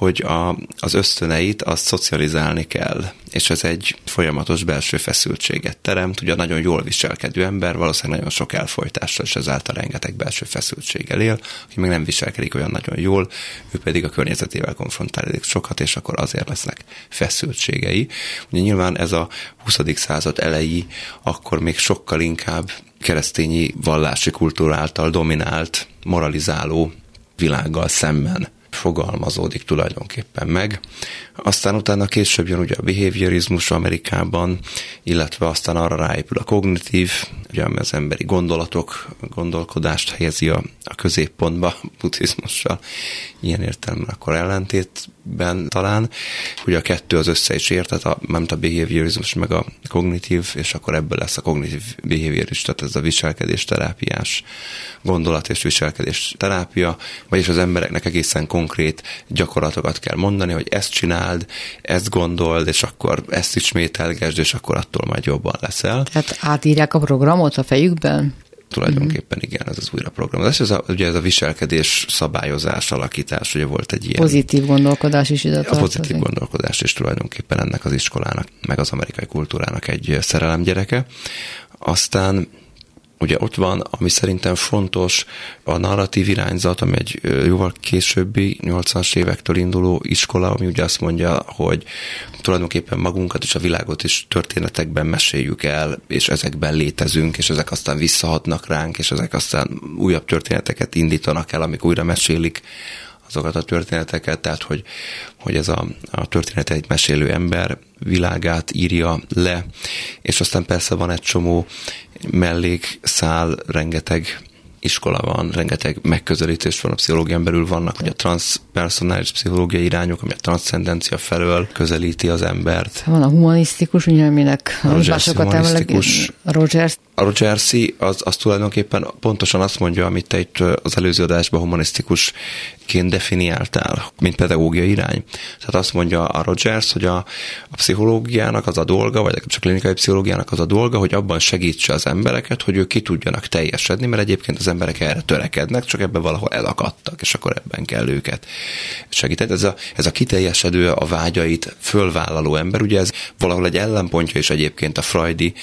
hogy a, az ösztöneit azt szocializálni kell, és ez egy folyamatos belső feszültséget teremt. Ugye nagyon jól viselkedő ember valószínűleg nagyon sok elfolytással, és ezáltal rengeteg belső feszültséggel él, aki meg nem viselkedik olyan nagyon jól, ő pedig a környezetével konfrontálódik sokat, és akkor azért lesznek feszültségei. Ugye nyilván ez a 20. század elejé, akkor még sokkal inkább keresztényi vallási kultúra által dominált, moralizáló világgal szemben fogalmazódik tulajdonképpen meg. Aztán utána később jön ugye a behaviorizmus Amerikában, illetve aztán arra ráépül a kognitív, ugye ami az emberi gondolatok, gondolkodást helyezi a, a középpontba buddhizmussal, ilyen értelemben akkor ellentétben talán. Ugye a kettő az össze is ért, tehát a, nem a behaviorizmus meg a kognitív, és akkor ebből lesz a kognitív behaviorist, tehát ez a viselkedés terápiás gondolat és viselkedés terápia, vagyis az embereknek egészen konkrét gyakorlatokat kell mondani, hogy ezt csináld, ezt gondold, és akkor ezt ismételgesd, és akkor attól majd jobban leszel. Tehát átírják a programot a fejükben? Tulajdonképpen mm-hmm. igen, ez az újraprogramozás. Ez a, ugye ez a viselkedés szabályozás, alakítás, ugye volt egy ilyen... Pozitív gondolkodás is ide A pozitív gondolkodás is tulajdonképpen ennek az iskolának, meg az amerikai kultúrának egy szerelemgyereke. Aztán Ugye ott van, ami szerintem fontos, a narratív irányzat, ami egy jóval későbbi, 80-as évektől induló iskola, ami ugye azt mondja, hogy tulajdonképpen magunkat és a világot is történetekben meséljük el, és ezekben létezünk, és ezek aztán visszahatnak ránk, és ezek aztán újabb történeteket indítanak el, amik újra mesélik azokat a történeteket, tehát hogy, hogy ez a, a történet egy mesélő ember világát írja le, és aztán persze van egy csomó mellékszál, rengeteg iskola van, rengeteg megközelítés van a pszichológián belül, vannak ugye a transpersonális pszichológiai irányok, ami a transzcendencia felől közelíti az embert. Van a humanisztikus, ugye, aminek A másokat humanisztikus. a Rogers. A Rogersi az, az tulajdonképpen pontosan azt mondja, amit te itt az előző adásban humanisztikusként definiáltál, mint pedagógiai irány. Tehát azt mondja a Rogers, hogy a, a pszichológiának az a dolga, vagy a klinikai pszichológiának az a dolga, hogy abban segítse az embereket, hogy ők ki tudjanak teljesedni, mert egyébként az emberek erre törekednek, csak ebben valahol elakadtak, és akkor ebben kell őket segíteni. Ez a, ez a kiteljesedő, a vágyait fölvállaló ember, ugye ez valahol egy ellenpontja is egyébként a freudi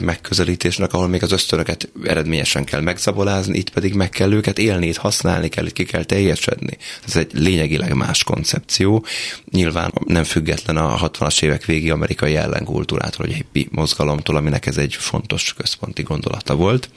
megközelítésnek, ahol még az ösztönöket eredményesen kell megzabolázni, itt pedig meg kell őket élni, itt használni kell, ki kell teljesedni. Ez egy lényegileg más koncepció. Nyilván nem független a 60-as évek végi amerikai ellenkultúrától, vagy hippi mozgalomtól, aminek ez egy fontos központi gondolata volt.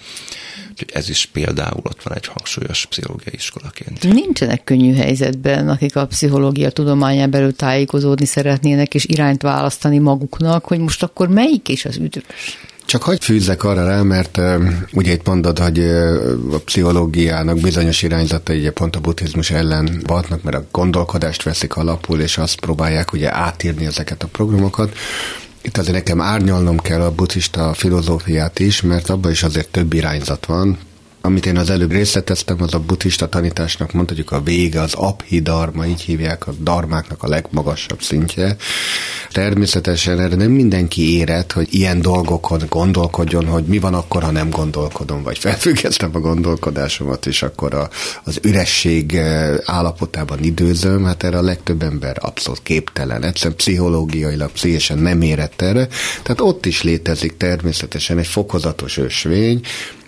Úgyhogy ez is például ott van egy hangsúlyos pszichológiai iskolaként. Nincsenek könnyű helyzetben, akik a pszichológia tudományán belül tájékozódni szeretnének, és irányt választani maguknak, hogy most akkor melyik is az üdvös. Csak hagyj fűzzek arra rá, mert uh, ugye itt mondod, hogy uh, a pszichológiának bizonyos irányzatai ugye pont a buddhizmus ellen batnak, mert a gondolkodást veszik alapul, és azt próbálják ugye átírni ezeket a programokat. Itt azért nekem árnyalnom kell a buddhista filozófiát is, mert abban is azért több irányzat van, amit én az előbb részleteztem, az a buddhista tanításnak mondhatjuk a vége, az abhidarma, így hívják a darmáknak a legmagasabb szintje. Természetesen erre nem mindenki érett, hogy ilyen dolgokon gondolkodjon, hogy mi van akkor, ha nem gondolkodom, vagy felfüggesztem a gondolkodásomat, és akkor a, az üresség eh, állapotában időzöm, hát erre a legtöbb ember abszolút képtelen, egyszerűen pszichológiailag, pszichésen nem érett erre, tehát ott is létezik természetesen egy fokozatos ösvény,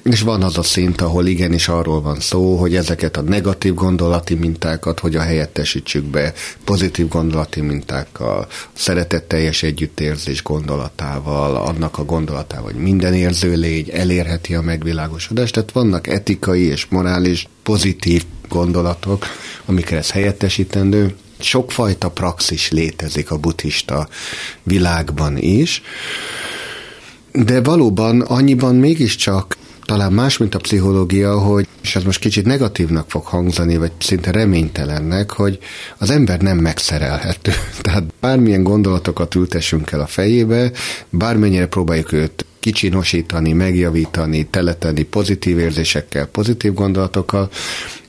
és van az a szint, ahol igenis arról van szó, hogy ezeket a negatív gondolati mintákat hogyan helyettesítsük be pozitív gondolati mintákkal, szeretetteljes együttérzés gondolatával, annak a gondolatával, hogy minden érző légy elérheti a megvilágosodást. Tehát vannak etikai és morális pozitív gondolatok, amikre ez helyettesítendő, sokfajta praxis létezik a buddhista világban is, de valóban annyiban mégiscsak talán más, mint a pszichológia, hogy, és ez most kicsit negatívnak fog hangzani, vagy szinte reménytelennek, hogy az ember nem megszerelhető. [laughs] Tehát bármilyen gondolatokat ültessünk el a fejébe, bármennyire próbáljuk őt kicsinosítani, megjavítani, teletenni pozitív érzésekkel, pozitív gondolatokkal,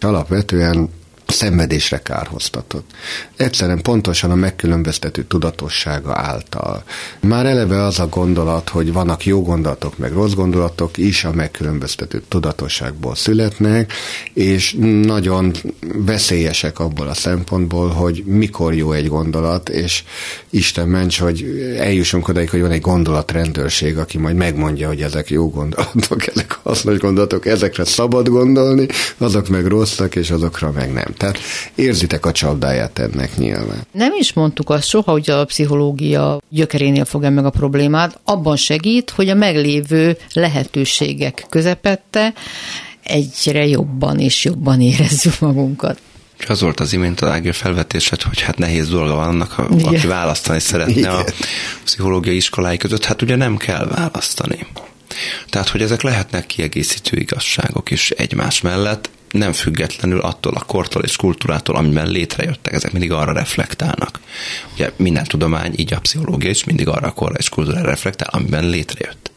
alapvetően szenvedésre kárhoztatott. Egyszerűen pontosan a megkülönböztető tudatossága által. Már eleve az a gondolat, hogy vannak jó gondolatok, meg rossz gondolatok is a megkülönböztető tudatosságból születnek, és nagyon veszélyesek abból a szempontból, hogy mikor jó egy gondolat, és Isten ments, hogy eljussunk odaig, hogy van egy gondolatrendőrség, aki majd megmondja, hogy ezek jó gondolatok, [laughs] ezek hasznos gondolatok, ezekre szabad gondolni, azok meg rosszak, és azokra meg nem. Tehát érzitek a csapdáját ennek nyilván. Nem is mondtuk azt soha, hogy a pszichológia gyökerénél fogja meg a problémát, abban segít, hogy a meglévő lehetőségek közepette egyre jobban és jobban érezzük magunkat. Az volt az imént a Ágér felvetésed, hogy hát nehéz dolga van annak, ha, Igen. aki választani szeretne Igen. a pszichológiai iskolái között. Hát ugye nem kell választani. Tehát, hogy ezek lehetnek kiegészítő igazságok is egymás mellett, nem függetlenül attól a kortól és kultúrától, amiben létrejöttek, ezek mindig arra reflektálnak. Ugye minden tudomány, így a pszichológia is mindig arra a korra és kultúrára reflektál, amiben létrejött.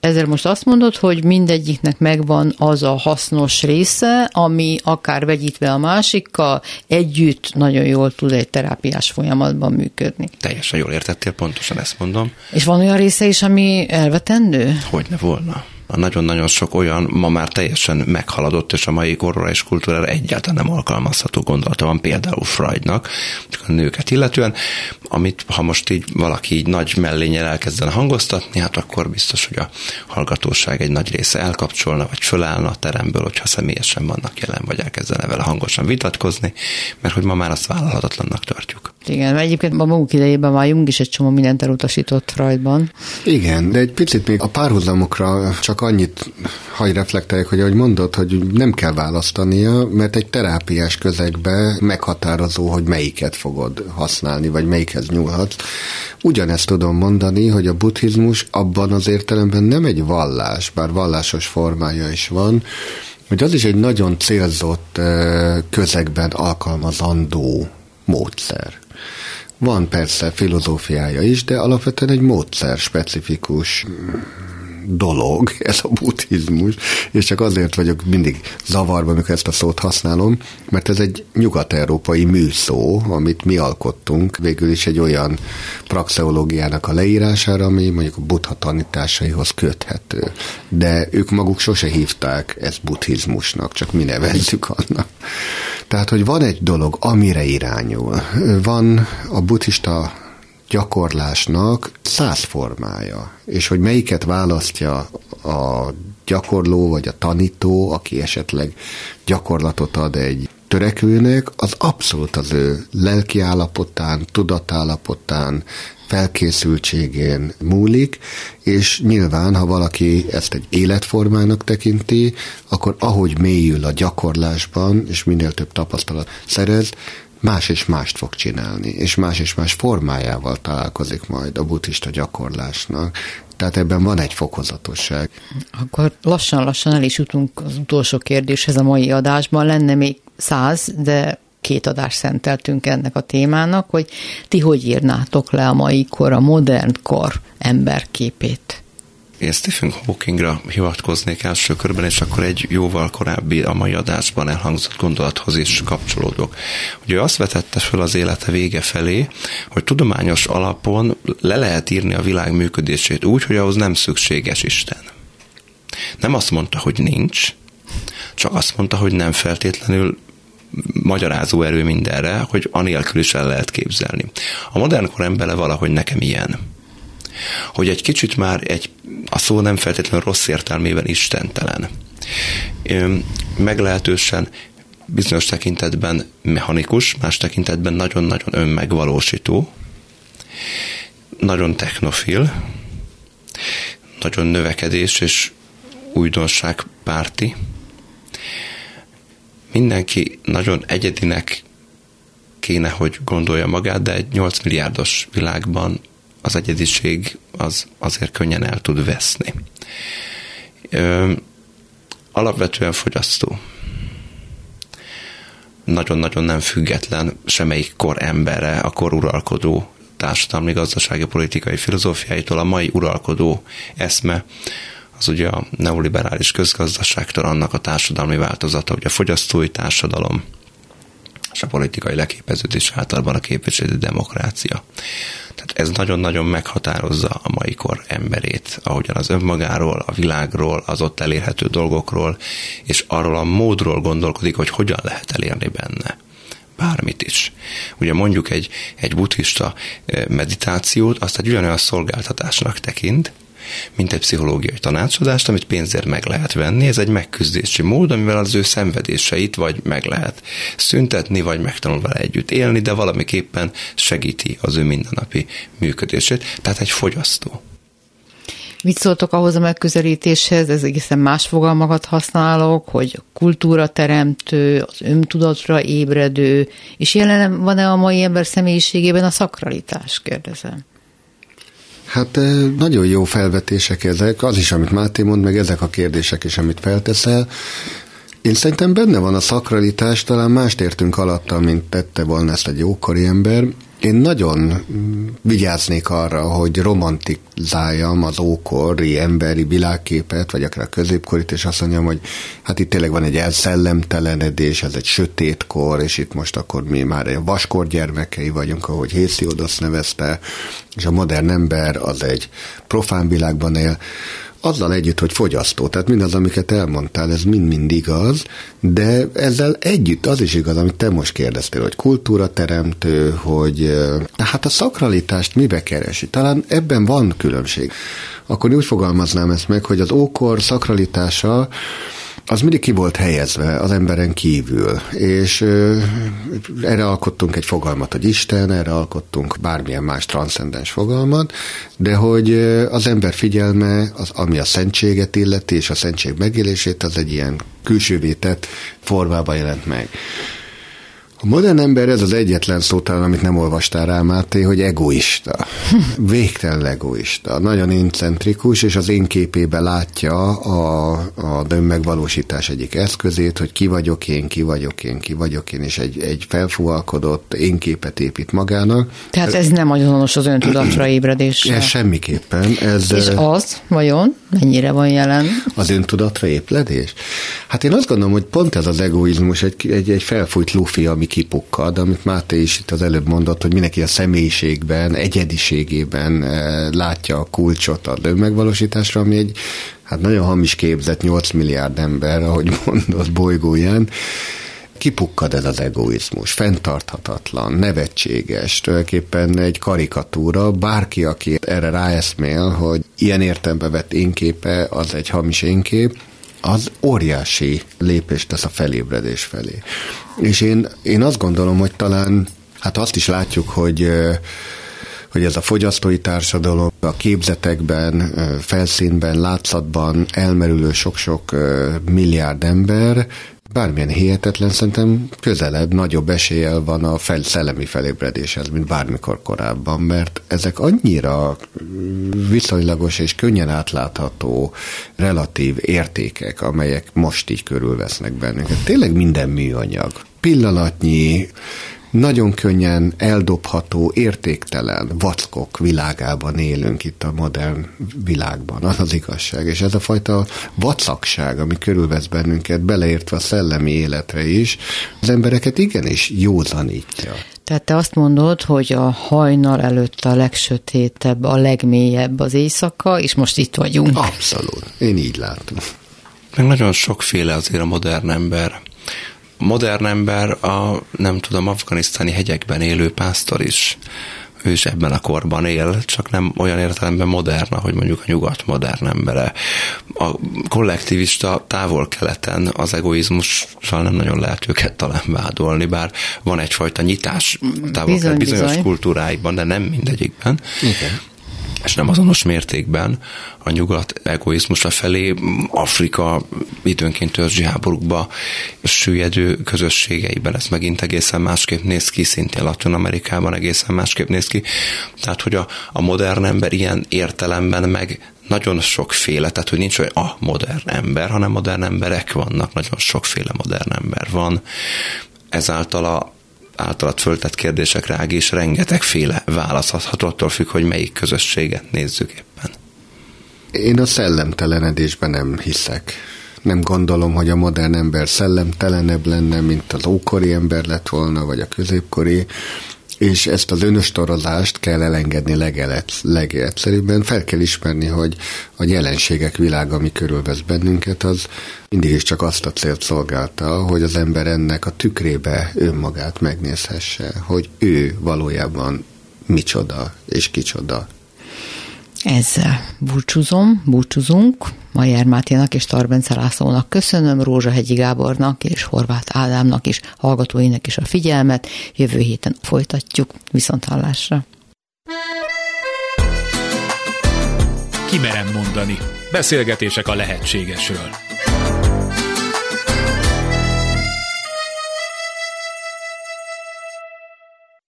Ezzel most azt mondod, hogy mindegyiknek megvan az a hasznos része, ami akár vegyítve a másikkal, együtt nagyon jól tud egy terápiás folyamatban működni. Teljesen jól értettél, pontosan ezt mondom. És van olyan része is, ami elvetendő? Hogy ne volna. Nagyon-nagyon sok olyan ma már teljesen meghaladott, és a mai korra és kultúrára egyáltalán nem alkalmazható gondolata van, például Freudnak, csak a nőket illetően, amit ha most így valaki így nagy mellényel elkezdene hangoztatni, hát akkor biztos, hogy a hallgatóság egy nagy része elkapcsolna, vagy fölállna a teremből, hogyha személyesen vannak jelen, vagy elkezdene vele hangosan vitatkozni, mert hogy ma már azt vállalhatatlannak tartjuk. Igen, mert egyébként a maguk idejében már Jung is egy csomó mindent elutasított Freudban. Igen, de egy picit még a párhuzamokra csak annyit hagy reflektálják, hogy ahogy mondod, hogy nem kell választania, mert egy terápiás közegben meghatározó, hogy melyiket fogod használni, vagy melyiket bármihez nyúlhatsz. Ugyanezt tudom mondani, hogy a buddhizmus abban az értelemben nem egy vallás, bár vallásos formája is van, hogy az is egy nagyon célzott közegben alkalmazandó módszer. Van persze filozófiája is, de alapvetően egy módszer specifikus dolog, [laughs] ez a buddhizmus, és csak azért vagyok mindig zavarban, amikor ezt a szót használom, mert ez egy nyugat-európai műszó, amit mi alkottunk, végül is egy olyan praxeológiának a leírására, ami mondjuk a buddha tanításaihoz köthető. De ők maguk sose hívták ezt buddhizmusnak, csak mi nevezzük annak. Tehát, hogy van egy dolog, amire irányul. Van a buddhista gyakorlásnak száz formája, és hogy melyiket választja a gyakorló vagy a tanító, aki esetleg gyakorlatot ad egy törekvőnek, az abszolút az ő lelki állapotán, tudatállapotán, felkészültségén múlik, és nyilván, ha valaki ezt egy életformának tekinti, akkor ahogy mélyül a gyakorlásban, és minél több tapasztalat szerez, más és mást fog csinálni, és más és más formájával találkozik majd a buddhista gyakorlásnak. Tehát ebben van egy fokozatosság. Akkor lassan-lassan el is jutunk az utolsó kérdéshez a mai adásban. Lenne még száz, de két adást szenteltünk ennek a témának, hogy ti hogy írnátok le a mai kor, a modern kor emberképét? Én Stephen Hawkingra hivatkoznék első körben, és akkor egy jóval korábbi a mai adásban elhangzott gondolathoz is kapcsolódok. Ugye azt vetette föl az élete vége felé, hogy tudományos alapon le lehet írni a világ működését úgy, hogy ahhoz nem szükséges Isten. Nem azt mondta, hogy nincs, csak azt mondta, hogy nem feltétlenül magyarázó erő mindenre, hogy anélkül is el lehet képzelni. A modern kor embere valahogy nekem ilyen hogy egy kicsit már egy, a szó nem feltétlenül rossz értelmében istentelen. Meglehetősen bizonyos tekintetben mechanikus, más tekintetben nagyon-nagyon önmegvalósító, nagyon technofil, nagyon növekedés és újdonság párti. Mindenki nagyon egyedinek kéne, hogy gondolja magát, de egy 8 milliárdos világban az egyediség az azért könnyen el tud veszni. Ö, alapvetően fogyasztó. Nagyon-nagyon nem független semmelyik kor embere, a kor uralkodó társadalmi, gazdasági, politikai filozófiáitól a mai uralkodó eszme, az ugye a neoliberális közgazdaságtól annak a társadalmi változata, hogy a fogyasztói társadalom, és a politikai leképeződés általában a képviselő demokrácia. Ez nagyon-nagyon meghatározza a mai kor emberét, ahogyan az önmagáról, a világról, az ott elérhető dolgokról, és arról a módról gondolkodik, hogy hogyan lehet elérni benne bármit is. Ugye mondjuk egy, egy buddhista eh, meditációt, azt egy ugyanolyan szolgáltatásnak tekint, mint egy pszichológiai tanácsadást, amit pénzért meg lehet venni. Ez egy megküzdési mód, amivel az ő szenvedéseit vagy meg lehet szüntetni, vagy megtanul vele együtt élni, de valamiképpen segíti az ő mindennapi működését. Tehát egy fogyasztó. Mit szóltok ahhoz a megközelítéshez? Ez egészen más fogalmakat használok, hogy kultúra teremtő, az öntudatra ébredő, és jelen van-e a mai ember személyiségében a szakralitás, kérdezem. Hát nagyon jó felvetések ezek, az is, amit Máté mond, meg ezek a kérdések is, amit felteszel. Én szerintem benne van a szakralitás, talán mást értünk alatta, mint tette volna ezt egy jókori ember. Én nagyon vigyáznék arra, hogy romantizáljam az ókori emberi világképet, vagy akár a középkorit, és azt mondjam, hogy hát itt tényleg van egy elszellemtelenedés, ez egy sötét kor, és itt most akkor mi már egy vaskor gyermekei vagyunk, ahogy Hésziodosz nevezte, és a modern ember az egy profán világban él azzal együtt, hogy fogyasztó, tehát mindaz, amiket elmondtál, ez mind-mind igaz, de ezzel együtt az is igaz, amit te most kérdeztél, hogy kultúra teremtő, hogy hát a szakralitást mibe keresi? Talán ebben van különbség. Akkor úgy fogalmaznám ezt meg, hogy az ókor szakralitása az mindig ki volt helyezve az emberen kívül, és ö, erre alkottunk egy fogalmat, hogy Isten, erre alkottunk bármilyen más transzcendens fogalmat, de hogy az ember figyelme, az, ami a szentséget illeti, és a szentség megélését, az egy ilyen külsővé tett formában jelent meg. A modern ember ez az egyetlen szó talán, amit nem olvastál rá, Máté, hogy egoista. [laughs] Végtelen egoista. Nagyon incentrikus, és az én képébe látja a, a önmegvalósítás egyik eszközét, hogy ki vagyok én, ki vagyok én, ki vagyok én, és egy, egy felfúvalkodott én képet épít magának. Tehát ez nem azonos az öntudatra [clears throat] ébredéssel. Ez semmiképpen. Ez, és az, vajon, mennyire van jelen? Az öntudatra épledés? Hát én azt gondolom, hogy pont ez az egoizmus, egy, egy, egy felfújt lufi, ami kipukkad, amit Máté is itt az előbb mondott, hogy mindenki a személyiségben, egyediségében eh, látja a kulcsot a önmegvalósításra, ami egy hát nagyon hamis képzett 8 milliárd ember, ahogy [laughs] mondott bolygóján, kipukkad ez az egoizmus, fenntarthatatlan, nevetséges, tulajdonképpen egy karikatúra, bárki, aki erre ráeszmél, hogy ilyen értembe vett énképe, az egy hamis énkép, az óriási lépést tesz a felébredés felé. És én, én azt gondolom, hogy talán, hát azt is látjuk, hogy hogy ez a fogyasztói társadalom a képzetekben, felszínben, látszatban elmerülő sok-sok milliárd ember bármilyen hihetetlen, szerintem közelebb, nagyobb eséllyel van a fel, szellemi felébredéshez, mint bármikor korábban, mert ezek annyira viszonylagos és könnyen átlátható relatív értékek, amelyek most így körülvesznek bennünket. Tényleg minden műanyag. Pillanatnyi nagyon könnyen eldobható, értéktelen vackok világában élünk itt a modern világban, az az igazság. És ez a fajta vacakság, ami körülvesz bennünket, beleértve a szellemi életre is, az embereket igenis józanítja. Tehát te azt mondod, hogy a hajnal előtt a legsötétebb, a legmélyebb az éjszaka, és most itt vagyunk. Abszolút. Én így látom. Meg nagyon sokféle azért a modern ember modern ember a, nem tudom, afganisztáni hegyekben élő pásztor is ő is ebben a korban él, csak nem olyan értelemben modern, hogy mondjuk a nyugat modern embere. A kollektivista távol-keleten az egoizmussal nem nagyon lehet őket talán vádolni, bár van egyfajta nyitás távol bizony, bizonyos bizony. kultúráikban, de nem mindegyikben. Igen és nem azonos mértékben a nyugat egoizmusa felé Afrika időnként törzsi háborúkba süllyedő közösségeiben ez megint egészen másképp néz ki, szintén Latin Amerikában egészen másképp néz ki. Tehát, hogy a, a modern ember ilyen értelemben meg nagyon sokféle, tehát hogy nincs olyan a modern ember, hanem modern emberek vannak, nagyon sokféle modern ember van. Ezáltal a általad föltett kérdésekre Ági is rengetegféle választhat, attól függ, hogy melyik közösséget nézzük éppen. Én a szellemtelenedésben nem hiszek. Nem gondolom, hogy a modern ember szellemtelenebb lenne, mint az ókori ember lett volna, vagy a középkori és ezt az önöstorozást kell elengedni legegyszerűbben. Fel kell ismerni, hogy a jelenségek világa, ami körülvesz bennünket, az mindig is csak azt a célt szolgálta, hogy az ember ennek a tükrébe önmagát megnézhesse, hogy ő valójában micsoda és kicsoda. Ezzel búcsúzom, búcsúzunk. Majer Máténak és Tarbence Lászlónak köszönöm, Rózsahegyi Gábornak és Horváth Ádámnak is, hallgatóinak is a figyelmet. Jövő héten folytatjuk. Viszont. Kimerem mondani. Beszélgetések a lehetségesről.